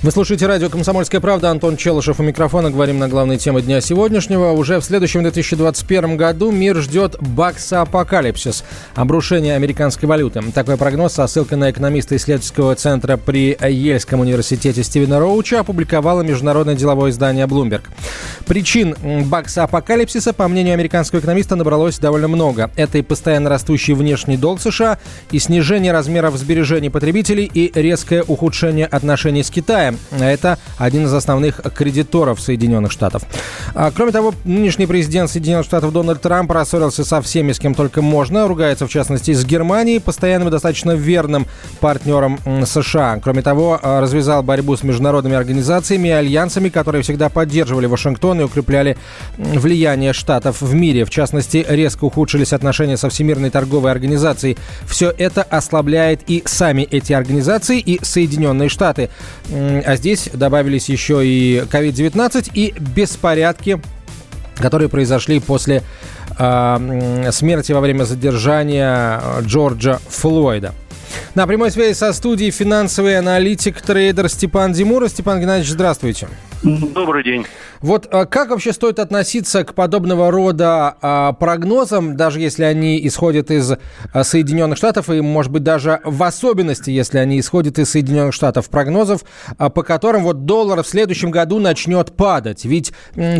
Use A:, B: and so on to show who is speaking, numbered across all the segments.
A: Вы слушаете радио «Комсомольская правда». Антон Челышев у микрофона. Говорим на главные темы дня сегодняшнего. Уже в следующем 2021 году мир ждет бакса-апокалипсис. Обрушение американской валюты. Такой прогноз со ссылкой на экономиста исследовательского центра при Ельском университете Стивена Роуча опубликовало международное деловое издание Bloomberg. Причин бакса-апокалипсиса, по мнению американского экономиста, набралось довольно много. Это и постоянно растущий внешний долг США, и снижение размеров сбережений потребителей, и резкое ухудшение отношений с Китаем Китая. Это один из основных кредиторов Соединенных Штатов. А, кроме того, нынешний президент Соединенных Штатов Дональд Трамп рассорился со всеми, с кем только можно. Ругается, в частности, с Германией, постоянным и достаточно верным партнером США. Кроме того, а, развязал борьбу с международными организациями и альянсами, которые всегда поддерживали Вашингтон и укрепляли влияние Штатов в мире. В частности, резко ухудшились отношения со Всемирной торговой организацией. Все это ослабляет и сами эти организации, и Соединенные Штаты. А здесь добавились еще и COVID-19 и беспорядки, которые произошли после э, смерти во время задержания Джорджа Флойда. На прямой связи со студией финансовый аналитик, трейдер Степан Димура. Степан Геннадьевич, здравствуйте.
B: Добрый день.
A: Вот а, как вообще стоит относиться к подобного рода а, прогнозам, даже если они исходят из а, Соединенных Штатов, и, может быть, даже в особенности, если они исходят из Соединенных Штатов, прогнозов, по которым вот доллар в следующем году начнет падать? Ведь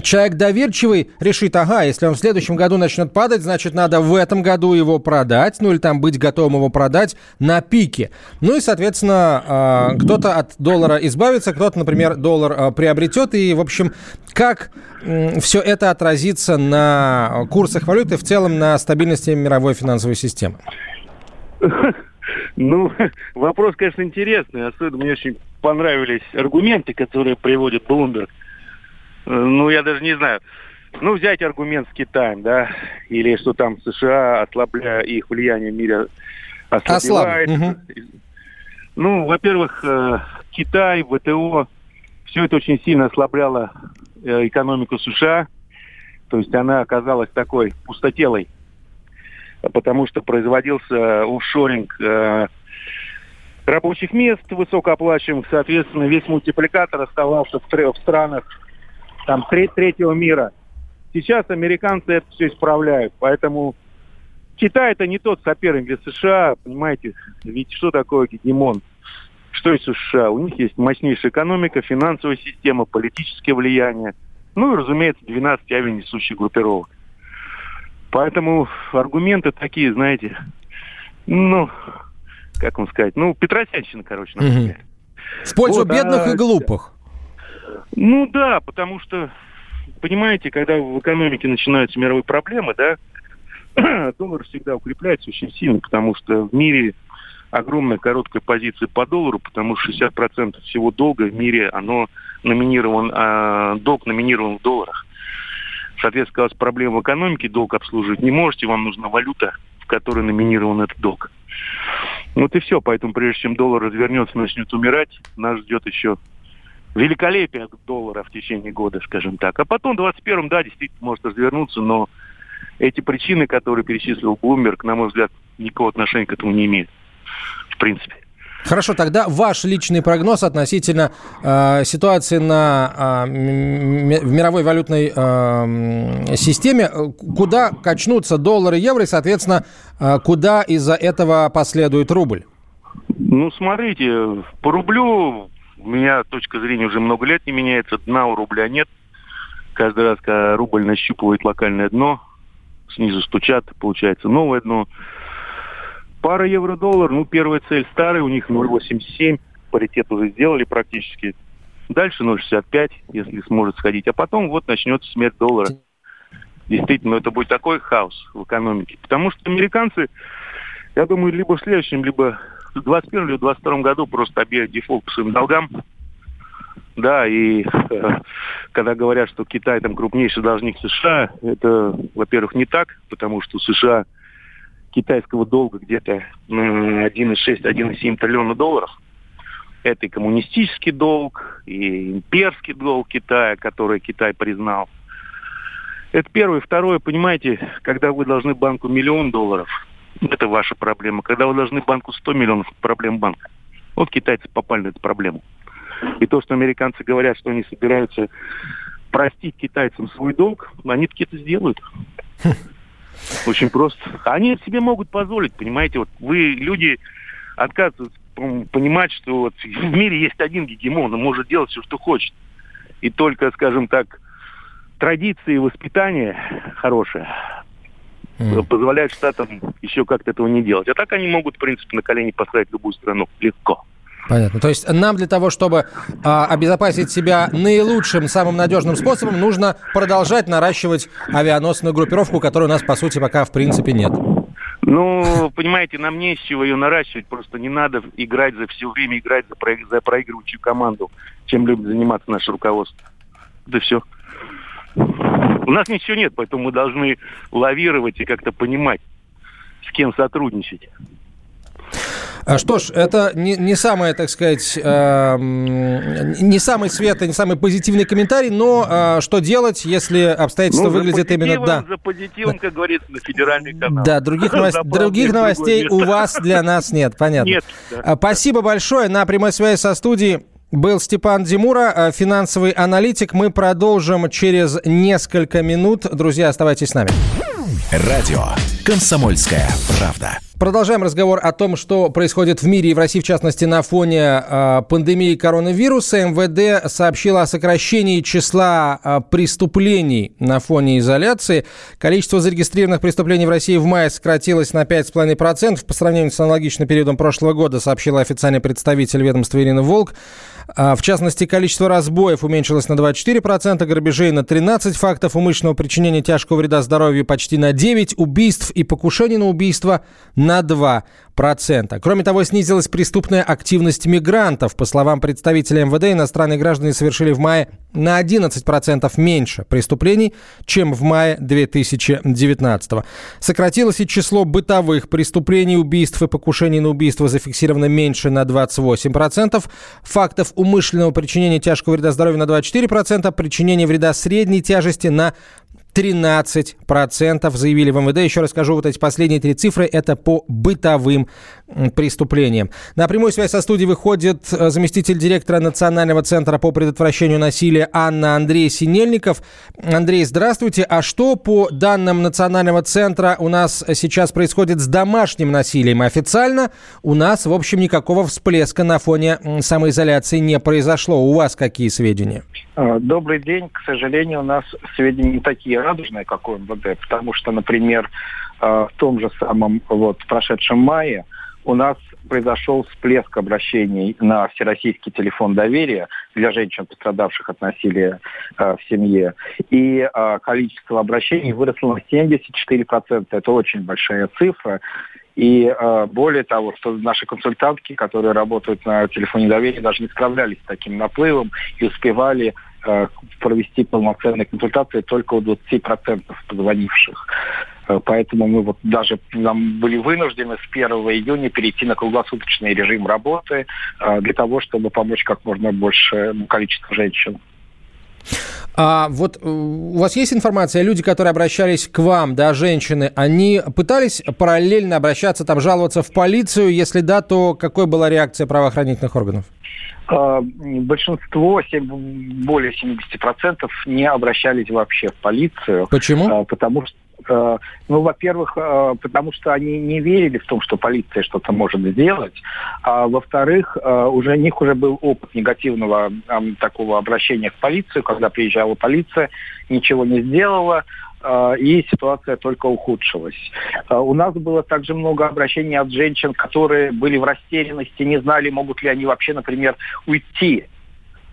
A: человек доверчивый решит, ага, если он в следующем году начнет падать, значит, надо в этом году его продать, ну или там быть готовым его продать на пике. Ну и, соответственно, кто-то от доллара избавится, кто-то, например, доллар а, приобретет, и, в общем, как все это отразится на курсах валюты, в целом на стабильности мировой финансовой системы?
B: Ну, вопрос, конечно, интересный. Особенно мне очень понравились аргументы, которые приводит Блумберг. Э, ну, я даже не знаю. Ну, взять аргумент с Китаем, да, или что там США, ослабляя их влияние в мире, ослабляет. Угу. Ну, во-первых, э, Китай, ВТО, все это очень сильно ослабляло Э, экономику США. То есть она оказалась такой пустотелой, потому что производился офшоринг э, рабочих мест высокооплачиваемых. Соответственно, весь мультипликатор оставался в, странах там, третьего мира. Сейчас американцы это все исправляют. Поэтому Китай это не тот соперник для США, понимаете. Ведь что такое гегемон? Что есть у США? У них есть мощнейшая экономика, финансовая система, политическое влияние. Ну и, разумеется, 12 авианесущих группировок. Поэтому аргументы такие, знаете, ну, как вам сказать, ну, Петросянщина, короче, например.
A: Угу. В пользу вот, бедных а... и глупых.
B: Ну да, потому что, понимаете, когда в экономике начинаются мировые проблемы, да, доллар всегда укрепляется очень сильно, потому что в мире огромная короткая позиция по доллару, потому что 60% всего долга в мире, оно номинирован, э, долг номинирован в долларах. Соответственно, у вас проблема в экономике, долг обслуживать не можете, вам нужна валюта, в которой номинирован этот долг. Вот и все. Поэтому прежде чем доллар развернется, начнет умирать, нас ждет еще великолепие доллара в течение года, скажем так. А потом в 21-м, да, действительно может развернуться, но эти причины, которые перечислил Блумберг, на мой взгляд, никакого отношения к этому не имеют в принципе.
A: Хорошо, тогда ваш личный прогноз относительно э, ситуации на, э, в мировой валютной э, системе, куда качнутся доллары, евро и, соответственно, э, куда из-за этого последует рубль?
B: Ну, смотрите, по рублю у меня точка зрения уже много лет не меняется, дна у рубля нет. Каждый раз, когда рубль нащупывает локальное дно, снизу стучат, получается новое дно. Пара евро-доллар, ну, первая цель старая, у них 0,87, паритет уже сделали практически. Дальше 0,65, если сможет сходить. А потом вот начнется смерть доллара. Действительно, это будет такой хаос в экономике. Потому что американцы, я думаю, либо в следующем, либо в 2021 или 2022 году просто объявят дефолт по своим долгам. Да, и э, когда говорят, что Китай там крупнейший должник США, это, во-первых, не так, потому что США китайского долга где-то 1,6-1,7 триллиона долларов. Это и коммунистический долг, и имперский долг Китая, который Китай признал. Это первое. Второе, понимаете, когда вы должны банку миллион долларов, это ваша проблема. Когда вы должны банку 100 миллионов, проблема банка. Вот китайцы попали на эту проблему. И то, что американцы говорят, что они собираются простить китайцам свой долг, они таки это сделают. Очень просто. Они себе могут позволить, понимаете, вот вы, люди, отказываются понимать, что вот в мире есть один гегемон, он может делать все, что хочет. И только, скажем так, традиции и воспитание хорошее mm. позволяют штатам еще как-то этого не делать. А так они могут, в принципе, на колени поставить любую страну легко.
A: Понятно. То есть нам для того, чтобы а, обезопасить себя наилучшим, самым надежным способом, нужно продолжать наращивать авианосную группировку, которой у нас, по сути, пока в принципе нет.
B: Ну, понимаете, нам не с чего ее наращивать, просто не надо играть за все время, играть за, про, за проигрывающую команду, чем любит заниматься наше руководство. Да все. У нас ничего нет, поэтому мы должны лавировать и как-то понимать, с кем сотрудничать.
A: А что ж, это не, не самое, так сказать, э, не самый светлый, не самый позитивный комментарий, но э, что делать, если обстоятельства ну, выглядят именно...
B: Да. За позитивом, да. как говорится, на федеральный канал.
A: Да, других, новость, других новостей у вас для нас нет, понятно. Нет. Да. А, спасибо большое. На прямой связи со студией был Степан Димура, э, финансовый аналитик. Мы продолжим через несколько минут. Друзья, оставайтесь с нами.
C: Радио «Комсомольская правда».
A: Продолжаем разговор о том, что происходит в мире и в России, в частности, на фоне э, пандемии коронавируса. МВД сообщило о сокращении числа э, преступлений на фоне изоляции. Количество зарегистрированных преступлений в России в мае сократилось на 5,5% по сравнению с аналогичным периодом прошлого года, сообщила официальный представитель ведомства Ирина Волк. А, в частности, количество разбоев уменьшилось на 24%, грабежей на 13 фактов, умышленного причинения тяжкого вреда здоровью почти на 9, убийств и покушений на убийство на 2 процента. Кроме того, снизилась преступная активность мигрантов. По словам представителя МВД, иностранные граждане совершили в мае на 11% меньше преступлений, чем в мае 2019. Сократилось и число бытовых преступлений, убийств и покушений на убийство зафиксировано меньше на 28%. Фактов умышленного причинения тяжкого вреда здоровью на 24%, причинения вреда средней тяжести на 13% заявили в МВД. Еще расскажу вот эти последние три цифры. Это по бытовым преступлениям. На прямую связь со студией выходит э, заместитель директора Национального центра по предотвращению насилия Анна Андрей Синельников. Андрей, здравствуйте. А что по данным Национального центра у нас сейчас происходит с домашним насилием? Официально у нас, в общем, никакого всплеска на фоне самоизоляции не произошло. У вас какие сведения?
D: А, добрый день. К сожалению, у нас сведения не такие радужные, как у МВД, потому что, например, а, в том же самом вот прошедшем мае у нас произошел всплеск обращений на всероссийский телефон доверия для женщин, пострадавших от насилия э, в семье. И э, количество обращений выросло на 74%. Это очень большая цифра. И э, более того, что наши консультантки, которые работают на телефоне доверия, даже не справлялись с таким наплывом и успевали Э, провести полноценные консультации только у 20% позвонивших. Э, поэтому мы вот даже нам были вынуждены с 1 июня перейти на круглосуточный режим работы э, для того, чтобы помочь как можно больше количеству женщин.
A: А вот у вас есть информация, люди, которые обращались к вам, да, женщины, они пытались параллельно обращаться, там, жаловаться в полицию? Если да, то какой была реакция правоохранительных органов?
D: Большинство, более 70% не обращались вообще в полицию.
A: Почему?
D: Потому что ну, во-первых, потому что они не верили в том, что полиция что-то может сделать, а во-вторых, у них уже был опыт негативного такого обращения в полицию, когда приезжала полиция, ничего не сделала, и ситуация только ухудшилась. У нас было также много обращений от женщин, которые были в растерянности, не знали, могут ли они вообще, например, уйти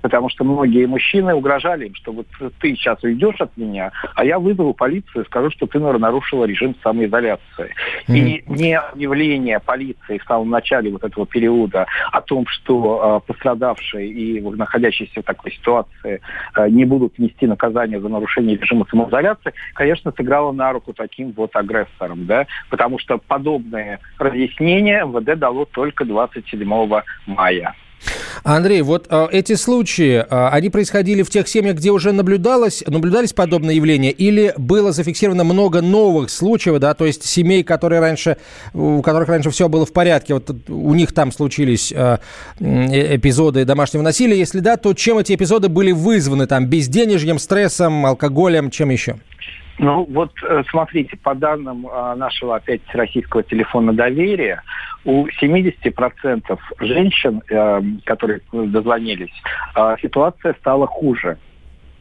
D: потому что многие мужчины угрожали им, что вот ты сейчас уйдешь от меня, а я вызову полицию и скажу, что ты нарушила режим самоизоляции. Mm-hmm. И не объявление полиции в самом начале вот этого периода о том, что э, пострадавшие и находящиеся в такой ситуации э, не будут нести наказание за нарушение режима самоизоляции, конечно, сыграло на руку таким вот агрессорам, да, потому что подобные разъяснения МВД дало только 27 мая.
A: Андрей, вот э, эти случаи, э, они происходили в тех семьях, где уже наблюдалось, наблюдались подобные явления, или было зафиксировано много новых случаев, да, то есть семей, которые раньше, у которых раньше все было в порядке, вот у них там случились э, э, эпизоды домашнего насилия, если да, то чем эти эпизоды были вызваны, там, безденежьем, стрессом, алкоголем, чем еще?
D: Ну вот э, смотрите, по данным а, нашего опять российского телефона доверия, у 70% женщин, э, которые дозвонились, а, ситуация стала хуже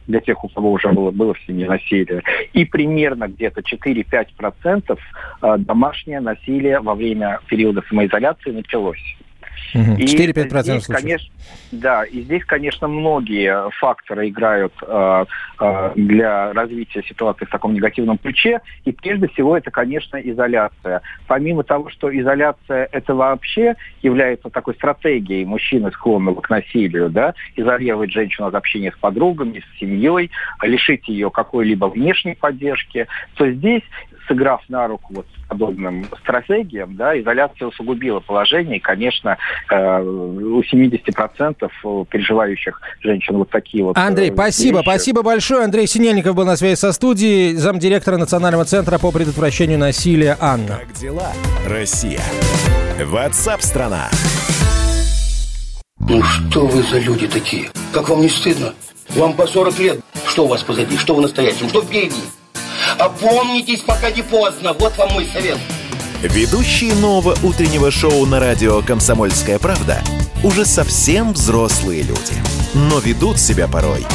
D: для тех, у кого уже было, было в семье насилие. И примерно где-то 4-5% а, домашнее насилие во время периода самоизоляции началось.
A: 4-5% здесь,
D: конечно, Да, и здесь, конечно, многие факторы играют э, э, для развития ситуации в таком негативном ключе. И прежде всего это, конечно, изоляция. Помимо того, что изоляция это вообще является такой стратегией мужчины, склонного к насилию, да, изолировать женщину от общения с подругами, с семьей, лишить ее какой-либо внешней поддержки, то здесь сыграв на руку вот подобным стратегиям, да, изоляция усугубила положение. И, конечно, э, у 70% переживающих женщин вот такие вот...
A: Андрей, э, спасибо, вещи. спасибо большое. Андрей Синельников был на связи со студией, замдиректора Национального центра по предотвращению насилия Анна.
C: Как дела, Россия? Ватсап-страна!
E: Ну что вы за люди такие? Как вам не стыдно? Вам по 40 лет. Что у вас позади? Что вы настоящем? Что впереди? Опомнитесь, пока не поздно. Вот вам мой совет.
C: Ведущие нового утреннего шоу на радио «Комсомольская правда» уже совсем взрослые люди, но ведут себя порой.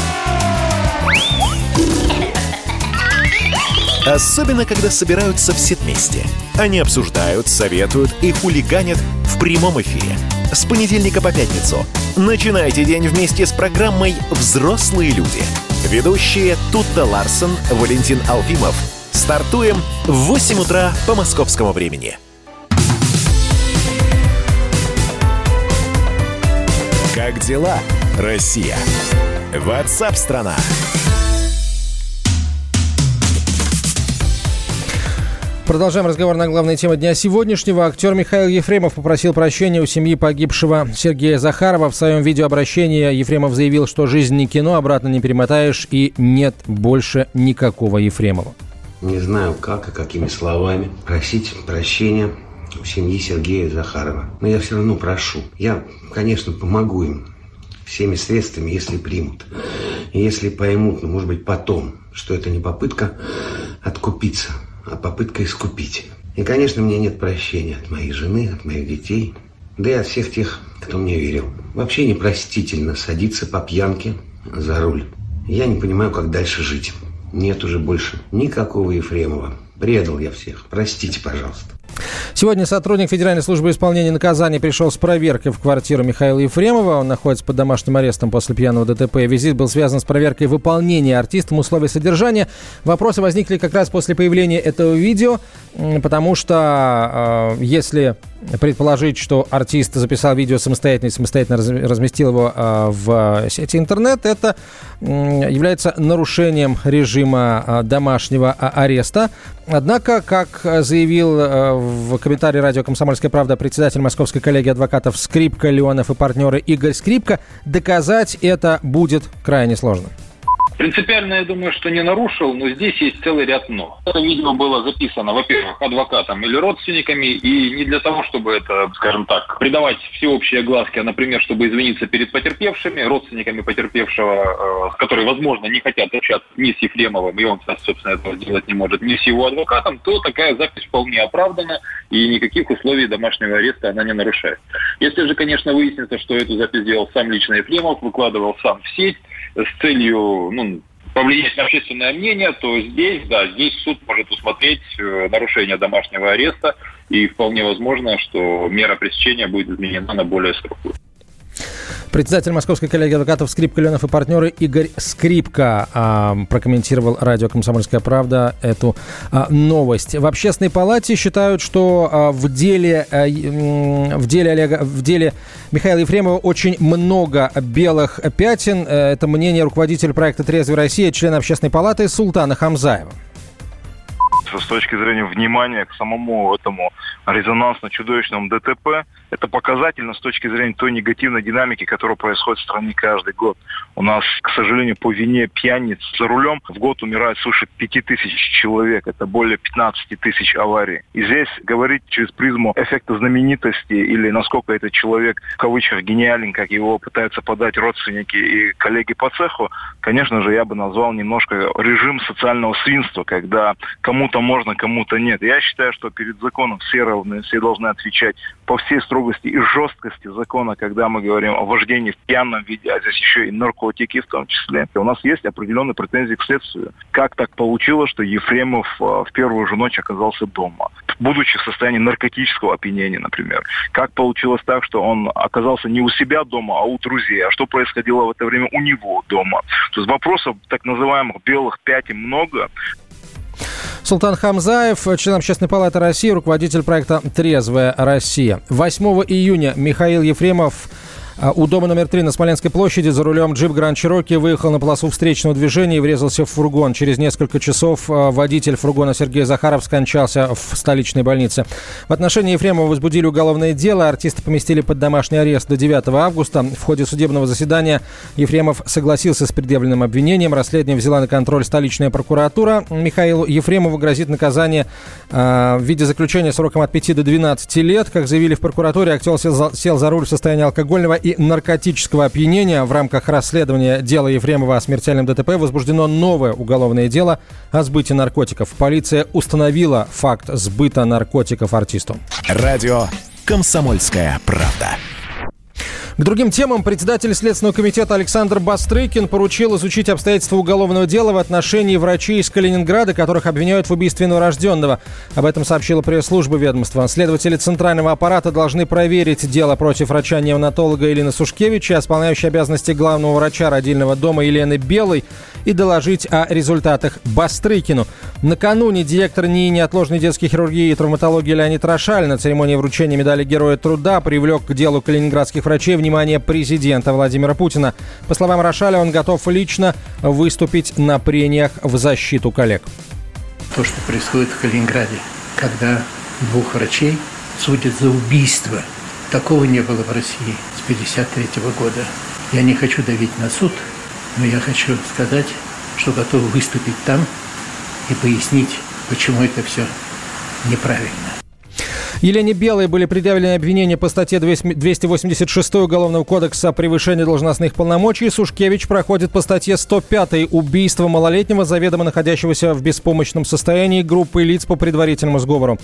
C: Особенно, когда собираются все вместе. Они обсуждают, советуют и хулиганят в прямом эфире. С понедельника по пятницу. Начинайте день вместе с программой «Взрослые люди» Ведущие Тутта Ларсон, Валентин Алфимов. Стартуем в 8 утра по московскому времени. Как дела, Россия? Ватсап-страна! страна
A: Продолжаем разговор на главной теме дня сегодняшнего. Актер Михаил Ефремов попросил прощения у семьи погибшего Сергея Захарова. В своем видеообращении Ефремов заявил, что жизнь не кино, обратно не перемотаешь и нет больше никакого Ефремова.
F: Не знаю, как и какими словами просить прощения у семьи Сергея Захарова. Но я все равно прошу. Я, конечно, помогу им всеми средствами, если примут. Если поймут, ну, может быть, потом, что это не попытка откупиться – а попытка искупить. И, конечно, мне нет прощения от моей жены, от моих детей, да и от всех тех, кто мне верил. Вообще непростительно садиться по пьянке за руль. Я не понимаю, как дальше жить. Нет уже больше никакого Ефремова. Предал я всех. Простите, пожалуйста.
A: Сегодня сотрудник Федеральной службы исполнения наказаний пришел с проверкой в квартиру Михаила Ефремова. Он находится под домашним арестом после пьяного ДТП. Визит был связан с проверкой выполнения артистом условий содержания. Вопросы возникли как раз после появления этого видео, потому что э, если предположить, что артист записал видео самостоятельно и самостоятельно разместил его э, в сети интернет, это является нарушением режима э, домашнего ареста. Однако, как заявил э, в комментарии радио «Комсомольская правда» председатель Московской коллегии адвокатов Скрипка, Леонов и партнеры Игорь Скрипка, доказать это будет крайне сложно.
G: Принципиально, я думаю, что не нарушил, но здесь есть целый ряд «но». Это видео было записано, во-первых, адвокатом или родственниками, и не для того, чтобы это, скажем так, придавать всеобщие глазки, а, например, чтобы извиниться перед потерпевшими, родственниками потерпевшего, э, которые, возможно, не хотят общаться ни с Ефремовым, и он, собственно, этого сделать не может, ни с его адвокатом, то такая запись вполне оправдана, и никаких условий домашнего ареста она не нарушает. Если же, конечно, выяснится, что эту запись сделал сам лично Ефремов, выкладывал сам в сеть, с целью ну, повлиять на общественное мнение, то здесь, да, здесь суд может усмотреть э, нарушение домашнего ареста, и вполне возможно, что мера пресечения будет изменена на более строгую.
A: Председатель Московской коллегии адвокатов Скрипка, Ленов и партнеры Игорь Скрипка а, прокомментировал радио «Комсомольская правда» эту а, новость. В общественной палате считают, что а, в деле, а, в деле Олега, в деле Михаила Ефремова очень много белых пятен. Э, это мнение руководителя проекта «Трезвая Россия», члена общественной палаты Султана Хамзаева
H: с точки зрения внимания к самому этому резонансно-чудовищному ДТП, это показательно с точки зрения той негативной динамики, которая происходит в стране каждый год. У нас, к сожалению, по вине пьяниц за рулем в год умирает свыше 5 тысяч человек. Это более 15 тысяч аварий. И здесь говорить через призму эффекта знаменитости или насколько этот человек, в кавычках, гениален, как его пытаются подать родственники и коллеги по цеху, конечно же, я бы назвал немножко режим социального свинства, когда кому-то можно, кому-то нет. Я считаю, что перед законом все равны, все должны отвечать по всей строгости и жесткости закона, когда мы говорим о вождении в пьяном виде, а здесь еще и наркотики в том числе. И у нас есть определенные претензии к следствию. Как так получилось, что Ефремов э, в первую же ночь оказался дома, будучи в состоянии наркотического опьянения, например? Как получилось так, что он оказался не у себя дома, а у друзей? А что происходило в это время у него дома? То есть вопросов так называемых белых пятен много.
A: Султан Хамзаев, член Общественной палаты России, руководитель проекта «Трезвая Россия». 8 июня Михаил Ефремов у дома номер три на Смоленской площади за рулем джип Гранд Чироки выехал на полосу встречного движения и врезался в фургон. Через несколько часов а, водитель фургона Сергей Захаров скончался в столичной больнице. В отношении Ефремова возбудили уголовное дело. Артиста поместили под домашний арест до 9 августа. В ходе судебного заседания Ефремов согласился с предъявленным обвинением. Расследование взяла на контроль столичная прокуратура. Михаилу Ефремову грозит наказание э, в виде заключения сроком от 5 до 12 лет. Как заявили в прокуратуре, актер сел за, сел за руль в состоянии алкогольного и наркотического опьянения. В рамках расследования дела Ефремова о смертельном ДТП возбуждено новое уголовное дело о сбытии наркотиков. Полиция установила факт сбыта наркотиков артисту.
C: Радио «Комсомольская правда».
A: К другим темам председатель Следственного комитета Александр Бастрыкин поручил изучить обстоятельства уголовного дела в отношении врачей из Калининграда, которых обвиняют в убийстве новорожденного. Об этом сообщила пресс-служба ведомства. Следователи Центрального аппарата должны проверить дело против врача-неонатолога Елены Сушкевича, исполняющей обязанности главного врача родильного дома Елены Белой, и доложить о результатах Бастрыкину. Накануне директор НИИ неотложной детской хирургии и травматологии Леонид Рошаль на церемонии вручения медали Героя труда привлек к делу калининградских врачей внимание президента Владимира Путина. По словам Рошаля, он готов лично выступить на прениях в защиту коллег.
I: То, что происходит в Калининграде, когда двух врачей судят за убийство, такого не было в России с 1953 года. Я не хочу давить на суд, но я хочу сказать, что готов выступить там и пояснить, почему это все неправильно.
A: Елене Белой были предъявлены обвинения по статье 286 Уголовного кодекса о превышении должностных полномочий. Сушкевич проходит по статье 105 убийство малолетнего, заведомо находящегося в беспомощном состоянии группы лиц по предварительному сговору.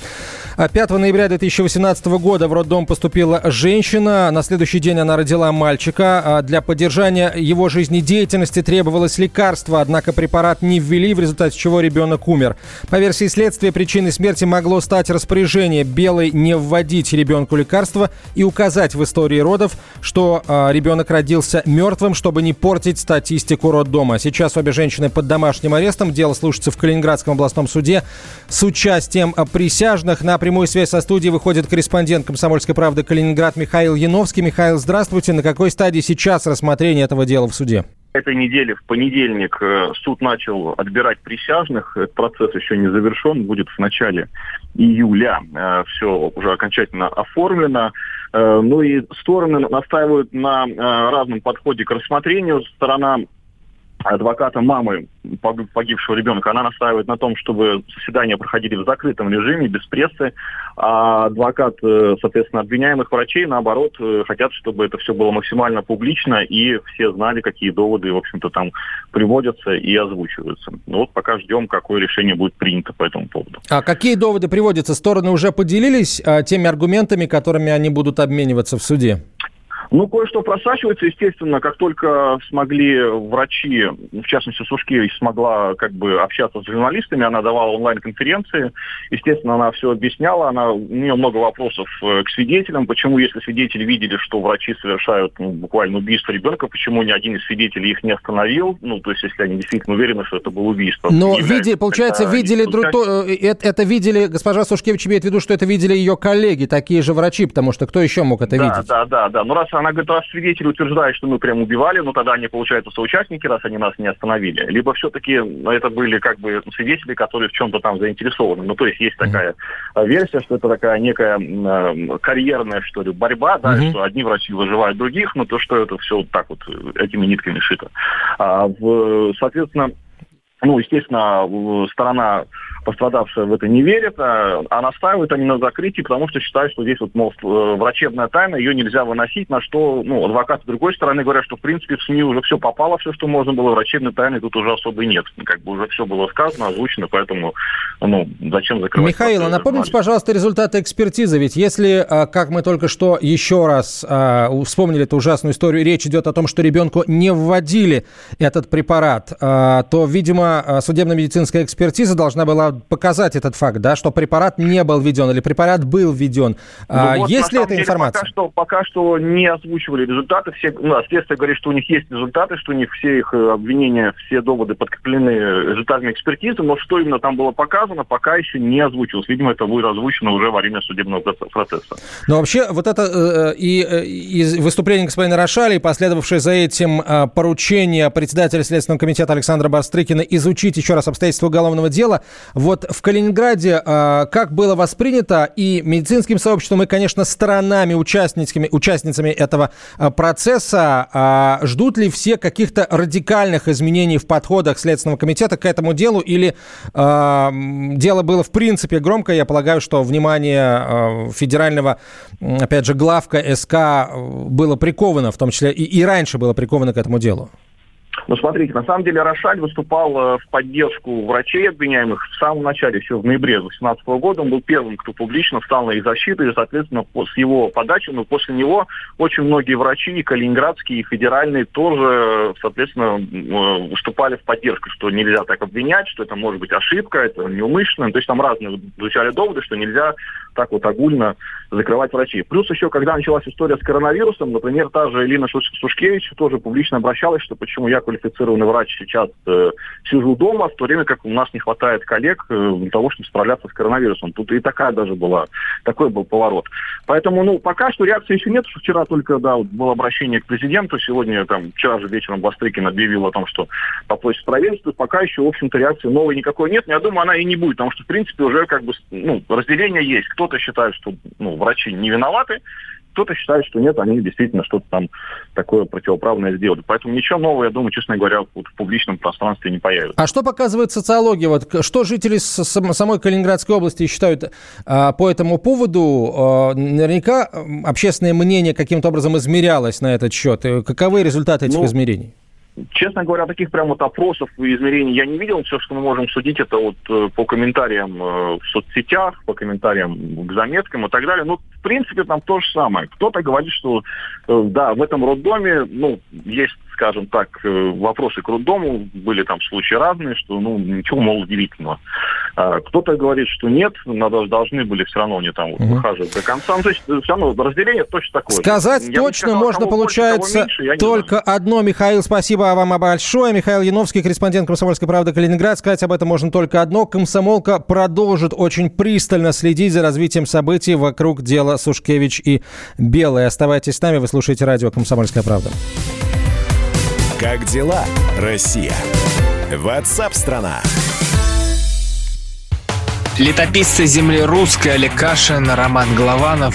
A: 5 а ноября 2018 года в роддом поступила женщина. На следующий день она родила мальчика. А для поддержания его жизнедеятельности требовалось лекарство, однако препарат не ввели, в результате чего ребенок умер. По версии следствия, причиной смерти могло стать распоряжение Белой не вводить ребенку лекарства и указать в истории родов, что э, ребенок родился мертвым, чтобы не портить статистику роддома. Сейчас обе женщины под домашним арестом. Дело слушается в Калининградском областном суде с участием присяжных. На прямую связь со студией выходит корреспондент «Комсомольской правды» Калининград Михаил Яновский. Михаил, здравствуйте. На какой стадии сейчас рассмотрение этого дела в суде?
J: Этой неделе, в понедельник, э, суд начал отбирать присяжных. Этот процесс еще не завершен, будет в начале июля. Э, Все уже окончательно оформлено. Э, ну и стороны настаивают на разном подходе к рассмотрению. Сторона адвоката мамы погибшего ребенка, она настаивает на том, чтобы заседания проходили в закрытом режиме, без прессы, а адвокат, э, соответственно, обвиняемых врачей, наоборот, э, хотят, чтобы это все было максимально публично, и все знали, какие доводы, в общем-то, там приводятся и озвучиваются. Ну вот пока ждем, какое решение будет принято по этому поводу.
A: А какие доводы приводятся? Стороны уже поделились а, теми аргументами, которыми они будут обмениваться в суде?
J: Ну, кое-что просачивается, естественно, как только смогли врачи, в частности, Сушкевич смогла как бы общаться с журналистами, она давала онлайн-конференции, естественно, она все объясняла, она, у нее много вопросов э, к свидетелям, почему, если свидетели видели, что врачи совершают ну, буквально убийство ребенка, почему ни один из свидетелей их не остановил, ну, то есть, если они действительно уверены, что это было убийство.
A: Но, видели, получается, видели, друг, э, это, это видели, госпожа Сушкевич имеет в виду, что это видели ее коллеги, такие же врачи, потому что кто еще мог это
J: да,
A: видеть?
J: Да, да, да. Ну, раз она говорит, раз свидетели утверждают, что мы прям убивали, ну тогда они, получается, соучастники, раз они нас не остановили. Либо все-таки ну, это были как бы свидетели, которые в чем-то там заинтересованы. Ну, то есть есть такая mm-hmm. версия, что это такая некая э, карьерная, что ли, борьба, да, mm-hmm. что одни врачи выживают других, но то, что это все вот так вот э, этими нитками шито. А, в, соответственно, ну, естественно, сторона пострадавшая в это не верит, а, а настаивают они на закрытии, потому что считают, что здесь вот, мол, э, врачебная тайна, ее нельзя выносить, на что, ну, адвокаты с другой стороны говорят, что, в принципе, в СМИ уже все попало, все, что можно было, врачебной тайны тут уже особо нет. Как бы уже все было сказано, озвучено, поэтому, ну, зачем закрывать?
A: Михаил, а напомните, пожалуйста, результаты экспертизы, ведь если, а, как мы только что еще раз а, вспомнили эту ужасную историю, речь идет о том, что ребенку не вводили этот препарат, то, видимо, судебно-медицинская экспертиза должна была показать этот факт, да, что препарат не был введен или препарат был введен. Ну, а, вот, есть ли эта информация?
J: Пока что, пока что не озвучивали результаты. Все, ну, следствие говорит, что у них есть результаты, что у них все их э, обвинения, все доводы подкреплены результатами экспертизы, но что именно там было показано, пока еще не озвучилось. Видимо, это будет озвучено уже во время судебного процесса.
A: Но вообще вот это э, и, э, и выступление господина Рошали, и последовавшее за этим поручение председателя Следственного комитета Александра Барстрыкина изучить еще раз обстоятельства уголовного дела, вот в Калининграде э, как было воспринято и медицинским сообществом, и, конечно, сторонами, участницами, участницами этого э, процесса, э, ждут ли все каких-то радикальных изменений в подходах Следственного комитета к этому делу, или э, дело было в принципе громко, я полагаю, что внимание э, федерального, опять же, главка СК было приковано, в том числе и, и раньше было приковано к этому делу?
J: Ну, смотрите, на самом деле Рошаль выступал э, в поддержку врачей обвиняемых в самом начале, еще в ноябре 2018 года. Он был первым, кто публично встал на их защиту, и, соответственно, с его подачи, но после него очень многие врачи, и калининградские, и федеральные, тоже, соответственно, э, выступали в поддержку, что нельзя так обвинять, что это может быть ошибка, это неумышленно. То есть там разные звучали доводы, что нельзя так вот огульно закрывать врачей. Плюс еще, когда началась история с коронавирусом, например, та же Элина Сушкевич тоже публично обращалась, что почему я квалифицированный врач сейчас э, сижу дома, в то время как у нас не хватает коллег э, для того, чтобы справляться с коронавирусом. Тут и такая даже была, такой был поворот. Поэтому, ну, пока что реакции еще нет, вчера только, да, вот было обращение к президенту, сегодня, там, вчера же вечером Бастрыкин объявил о том, что попросит правительство, пока еще, в общем-то, реакции новой никакой нет, я думаю, она и не будет, потому что, в принципе, уже как бы, ну, разделение есть. Кто-то считает, что, ну, врачи не виноваты, кто-то считает, что нет, они действительно что-то там такое противоправное сделали. Поэтому ничего нового, я думаю, честно говоря, вот в публичном пространстве не появится.
A: А что показывает социология? Вот что жители самой Калининградской области считают а, по этому поводу? А, наверняка общественное мнение каким-то образом измерялось на этот счет. Каковы результаты этих ну, измерений?
J: Честно говоря, таких прям вот опросов и измерений я не видел. Все, что мы можем судить, это вот э, по комментариям э, в соцсетях, по комментариям к заметкам и так далее. Ну, принципе, там то же самое. Кто-то говорит, что э, да, в этом роддоме, ну, есть скажем так, э, вопросы к роддому, были там случаи разные, что, ну, ничего, мол, удивительного. А, кто-то говорит, что нет, надо, должны были все равно они там угу. выхаживать до конца. Ну, то есть э, все равно разделение точно такое.
A: Сказать
J: я
A: точно сказал, можно, получается, больше, меньше, только одно. Михаил, спасибо вам большое. Михаил Яновский, корреспондент «Комсомольской правды» Калининград. Сказать об этом можно только одно. Комсомолка продолжит очень пристально следить за развитием событий вокруг дела Сушкевич и Белый. Оставайтесь с нами, вы слушаете радио «Комсомольская правда».
C: Как дела, Россия? Ватсап-страна!
K: Летописцы земли русской Олег Кашин, Роман Голованов.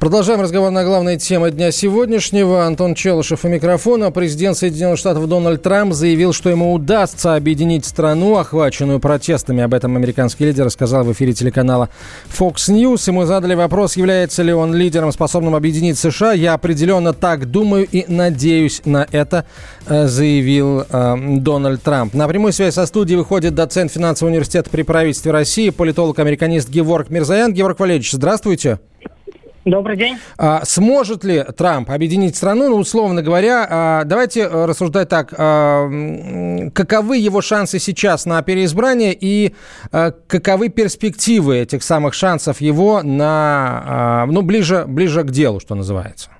A: Продолжаем разговор на главные темы дня сегодняшнего. Антон Челышев у микрофона. Президент Соединенных Штатов Дональд Трамп заявил, что ему удастся объединить страну, охваченную протестами. Об этом американский лидер рассказал в эфире телеканала Fox News. Ему задали вопрос, является ли он лидером, способным объединить США. Я определенно так думаю и надеюсь на это, э, заявил э, Дональд Трамп. На прямую связь со студией выходит доцент финансового университета при правительстве России, политолог-американист Геворг Мирзаян. Геворг Валерьевич, здравствуйте.
L: Добрый день.
A: А, сможет ли Трамп объединить страну? Ну, условно говоря, а, давайте э, рассуждать так. А, каковы его шансы сейчас на переизбрание и а, каковы перспективы этих самых шансов его на, а, ну, ближе, ближе к делу, что называется?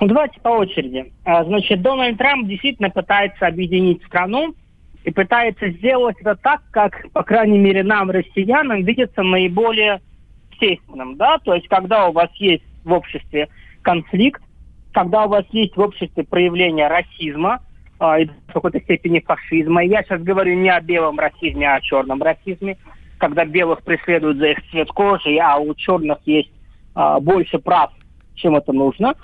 L: Ну, давайте по очереди. А, значит, Дональд Трамп действительно пытается объединить страну и пытается сделать это так, как, по крайней мере, нам, россиянам, видится наиболее естественным, да, то есть когда у вас есть в обществе конфликт, когда у вас есть в обществе проявление расизма э, и в какой-то степени фашизма. Я сейчас говорю не о белом расизме, а о черном расизме, когда белых преследуют за их цвет кожи, а у черных есть э, больше прав, чем это нужно,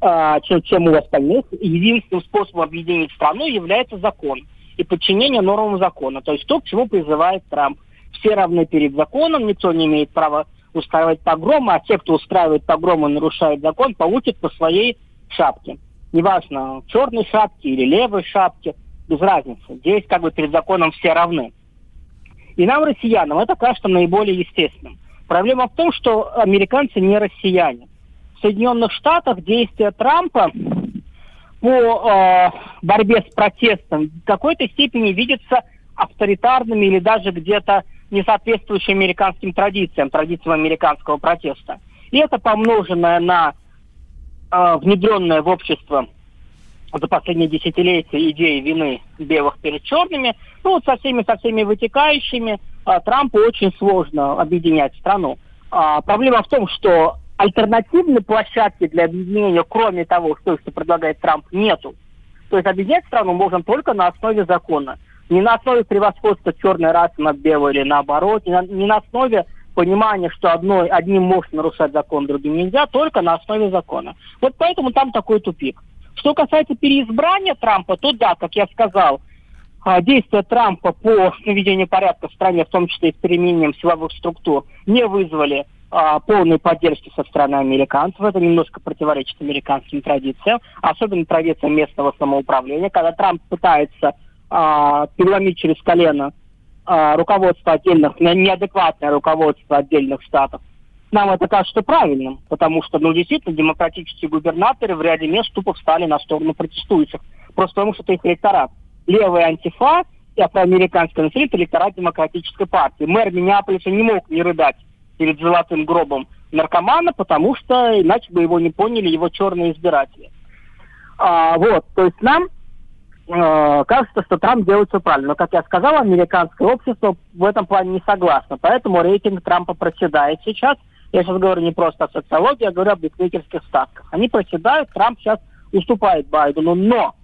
L: э, чем, чем у остальных. Единственным способом объединить страну является закон и подчинение нормам закона. То есть то, к чему призывает Трамп. Все равны перед законом, никто не имеет права устраивать погромы, а те, кто устраивает погромы, нарушает закон, получат по своей шапке. Неважно, черной шапке или левой шапке, без разницы. Здесь как бы перед законом все равны. И нам, россиянам, это кажется наиболее естественным. Проблема в том, что американцы не россияне. В Соединенных Штатах действия Трампа по э, борьбе с протестом в какой-то степени видятся авторитарными или даже где-то не соответствующие американским традициям, традициям американского протеста. И это помноженное на э, внедренное в общество за последние десятилетия идеи вины белых перед черными, ну вот со всеми, со всеми вытекающими, э, Трампу очень сложно объединять страну. А, проблема в том, что альтернативной площадки для объединения, кроме того, что, что предлагает Трамп, нету. То есть объединять страну можно только на основе закона не на основе превосходства черной расы над белой или наоборот, не на, не на основе понимания, что одной, одним можно нарушать закон, другим нельзя, только на основе закона. Вот поэтому там такой тупик. Что касается переизбрания Трампа, то да, как я сказал, а, действия Трампа по наведению порядка в стране, в том числе и с применением силовых структур, не вызвали а, полной поддержки со стороны американцев. Это немножко противоречит американским традициям, особенно традициям местного самоуправления, когда Трамп пытается а, переломить через колено а, руководство отдельных, неадекватное руководство отдельных штатов. Нам это кажется правильным, потому что, ну, действительно, демократические губернаторы в ряде мест тупо встали на сторону протестующих. Просто потому что это их электорат. Левый антифа и афроамериканское население – электорат демократической партии. Мэр Миннеаполиса не мог не рыдать перед золотым гробом наркомана, потому что иначе бы его не поняли его черные избиратели. А, вот, то есть нам э, кажется, что Трамп делает все правильно. Но, как я сказал, американское общество в этом плане не согласно. Поэтому рейтинг Трампа проседает сейчас. Я сейчас говорю не просто о социологии, я говорю об букмекерских ставках. Они проседают, Трамп сейчас уступает Байдену, но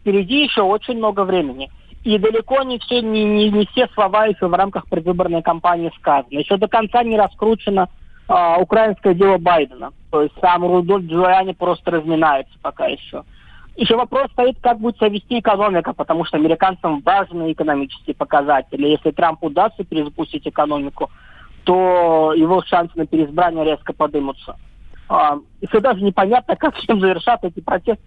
L: впереди еще очень много времени. И далеко не все, не, не, не все слова еще в рамках предвыборной кампании сказаны. Еще до конца не раскручено э, украинское дело Байдена. То есть сам Рудольф Джулиани просто разминается пока еще. Еще вопрос стоит, как будет себя вести экономика, потому что американцам важны экономические показатели. Если Трамп удастся перезапустить экономику, то его шансы на переизбрание резко подымутся. А, еще даже непонятно, как чем завершат эти протесты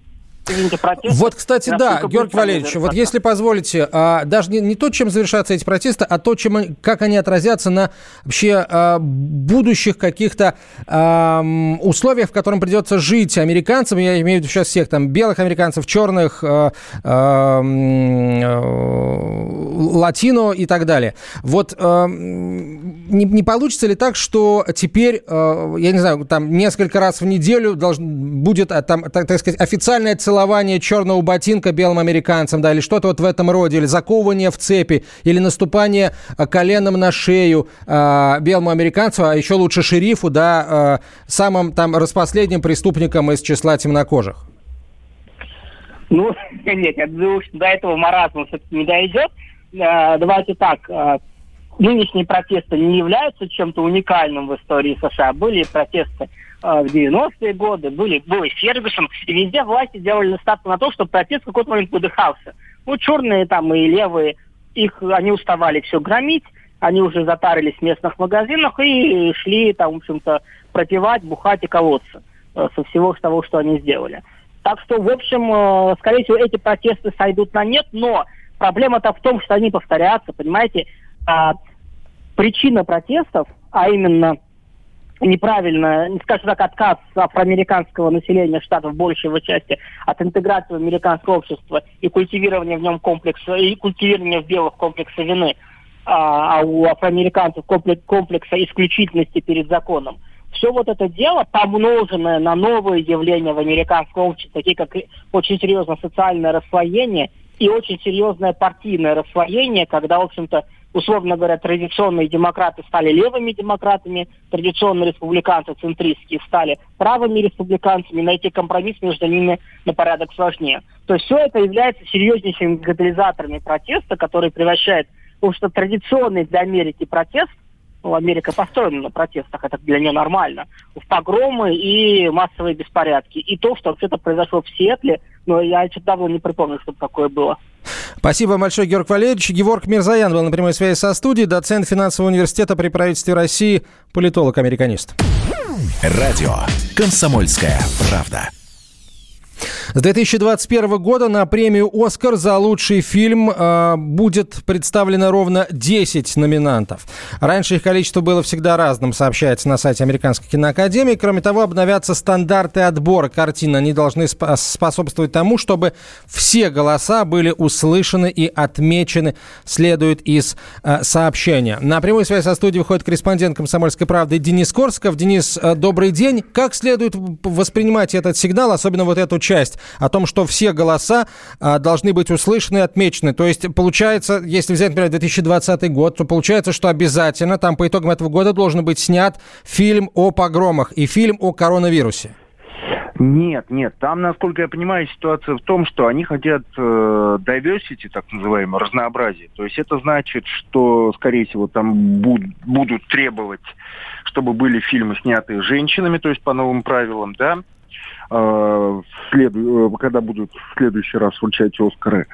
L: протесты.
A: Вот, кстати, да, Георгий Валерьевич, вот если позволите, а, даже не, не то, чем завершатся эти протесты, а то, чем, как они отразятся на вообще а, будущих каких-то а, условиях, в котором придется жить американцам, я имею в виду сейчас всех там белых американцев, черных, а, а, латино и так далее. Вот а, не, не получится ли так, что теперь, а, я не знаю, там несколько раз в неделю должен, будет, а, там, так, так сказать, официальная целая целование черного ботинка белым американцам, да, или что-то вот в этом роде, или заковывание в цепи, или наступание а, коленом на шею э, белому американцу, а еще лучше шерифу, да, э, самым там распоследним преступником из числа темнокожих?
L: Ну, нет, что до этого маразма все-таки не дойдет. Давайте так, нынешние протесты не являются чем-то уникальным в истории США. Были протесты в 90-е годы, были, был и Фергюсон, и везде власти делали ставку на то, что протест в какой-то момент выдыхался. Ну, черные там и левые, их, они уставали все громить, они уже затарились в местных магазинах и шли там, в общем-то, пропивать, бухать и колоться э, со всего того, что они сделали. Так что, в общем, э, скорее всего, эти протесты сойдут на нет, но проблема-то в том, что они повторятся, понимаете. А, причина протестов, а именно неправильно, скажем так, отказ афроамериканского населения штатов большей его части от интеграции в американское общество и культивирования в нем комплекса, и культивирования в белых комплекса вины, а, а у афроамериканцев комплекс, комплекса исключительности перед законом. Все вот это дело, помноженное на новые явления в американском обществе, такие как очень серьезное социальное расслоение и очень серьезное партийное расслоение, когда, в общем-то, условно говоря, традиционные демократы стали левыми демократами, традиционные республиканцы, центристские, стали правыми республиканцами, найти компромисс между ними на порядок сложнее. То есть все это является серьезнейшими катализаторами протеста, который превращает, потому что традиционный для Америки протест ну, Америка построена на протестах, это для нее нормально, в погромы и массовые беспорядки. И то, что вообще-то произошло в Сиэтле, но я что-то давно не припомню, чтобы такое было.
A: Спасибо большое, Георг Валерьевич. Георг Мирзаян был на прямой связи со студией, доцент финансового университета при правительстве России, политолог-американист.
C: Радио «Комсомольская правда».
A: С 2021 года на премию «Оскар» за лучший фильм э, будет представлено ровно 10 номинантов. Раньше их количество было всегда разным, сообщается на сайте Американской киноакадемии. Кроме того, обновятся стандарты отбора картин. Они должны способствовать тому, чтобы все голоса были услышаны и отмечены, следует из э, сообщения. На прямую связь со студией выходит корреспондент «Комсомольской правды» Денис Корсков. Денис, э, добрый день. Как следует воспринимать этот сигнал, особенно вот эту часть? о том, что все голоса а, должны быть услышаны и отмечены. То есть, получается, если взять, например, 2020 год, то получается, что обязательно там по итогам этого года должен быть снят фильм о погромах и фильм о коронавирусе.
M: Нет, нет. Там, насколько я понимаю, ситуация в том, что они хотят э, diversity, так называемое, разнообразие. То есть это значит, что, скорее всего, там буд, будут требовать, чтобы были фильмы, снятые женщинами, то есть по новым правилам, да, следу, э, когда будут в следующий раз вручать Оскары.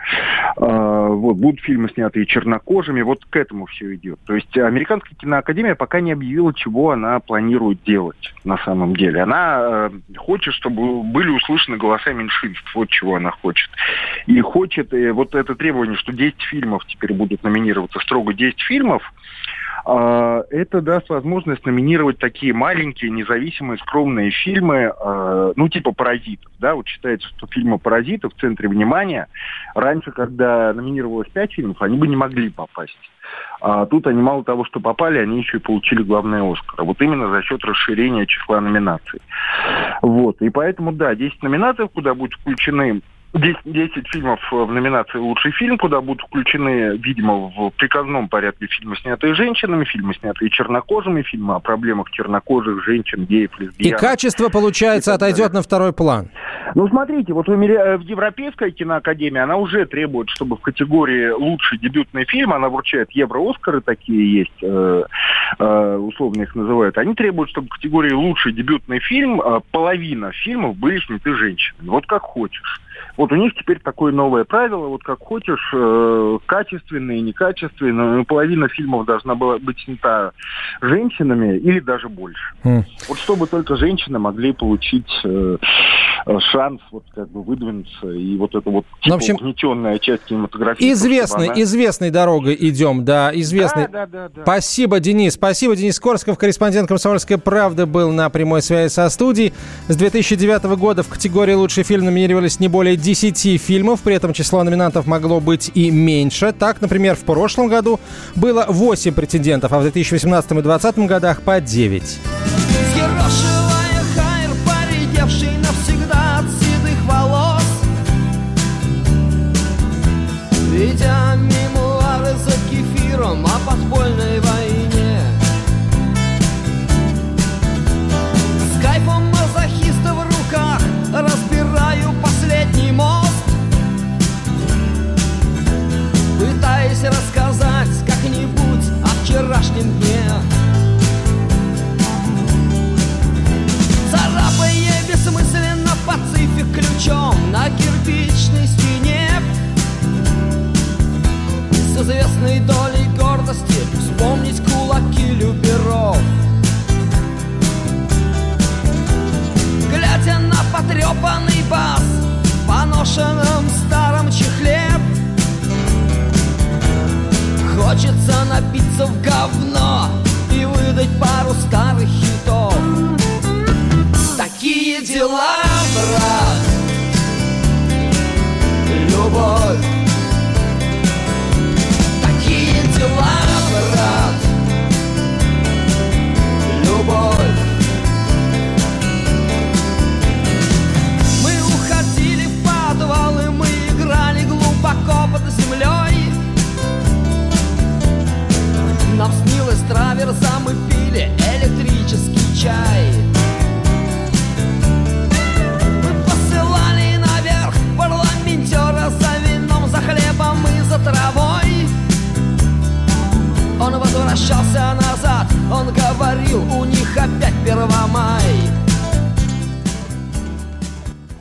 M: Э, вот, будут фильмы, снятые чернокожими, вот к этому все идет. То есть Американская киноакадемия пока не объявила, чего она планирует делать на самом деле. Она э, хочет, чтобы были услышаны голоса меньшинств, вот чего она хочет. И хочет, э, вот это требование, что 10 фильмов теперь будут номинироваться, строго 10 фильмов, а, это даст возможность номинировать такие маленькие, независимые, скромные фильмы, а, ну, типа «Паразитов». Да? Вот считается, что фильмы «Паразитов» в центре внимания. Раньше, когда номинировалось пять фильмов, они бы не могли попасть. А тут они мало того, что попали, они еще и получили главный Оскар. Вот именно за счет расширения числа номинаций. Вот. И поэтому, да, 10 номинаций, куда будут включены 10, 10 фильмов в номинации «Лучший фильм», куда будут включены, видимо, в приказном порядке фильмы, снятые женщинами, фильмы, снятые чернокожими, фильмы о проблемах чернокожих, женщин, геев, лесбиян.
A: И качество, получается, и отойдет на второй план.
M: Ну, смотрите, вот в, в Европейской киноакадемии она уже требует, чтобы в категории «Лучший дебютный фильм», она вручает Евро-Оскары, такие есть, э, э, условно их называют, они требуют, чтобы в категории «Лучший дебютный фильм» э, половина фильмов были сняты женщинами. Вот как хочешь. Вот у них теперь такое новое правило, вот как хочешь, э, качественные, некачественные, ну, половина фильмов должна была быть снята женщинами или даже больше. Mm. Вот чтобы только женщины могли получить э, э, шанс вот как бы выдвинуться и вот это вот типа, ну, в общем, угнетенная часть кинематографии.
A: Известной, она... известной дорогой идем, да, известной. Да, да, да, да. Спасибо, Денис. Спасибо, Денис Корсков, корреспондент «Комсомольской правды» был на прямой связи со студией. С 2009 года в категории «Лучший фильм» номинировались не более 10 фильмов, при этом число номинантов могло быть и меньше. Так, например, в прошлом году было 8 претендентов, а в 2018 и 2020 годах по 9. изрядной долей гордости Вспомнить кулаки люберов Глядя на потрепанный бас В
N: поношенном старом чехле Хочется напиться в говно И выдать пару старых хитов. Такие дела, брат. Траверса, мы пили электрический чай. Мы посылали наверх парламентера за вином, за хлебом и за травой. Он возвращался назад, он говорил, у них опять Первомай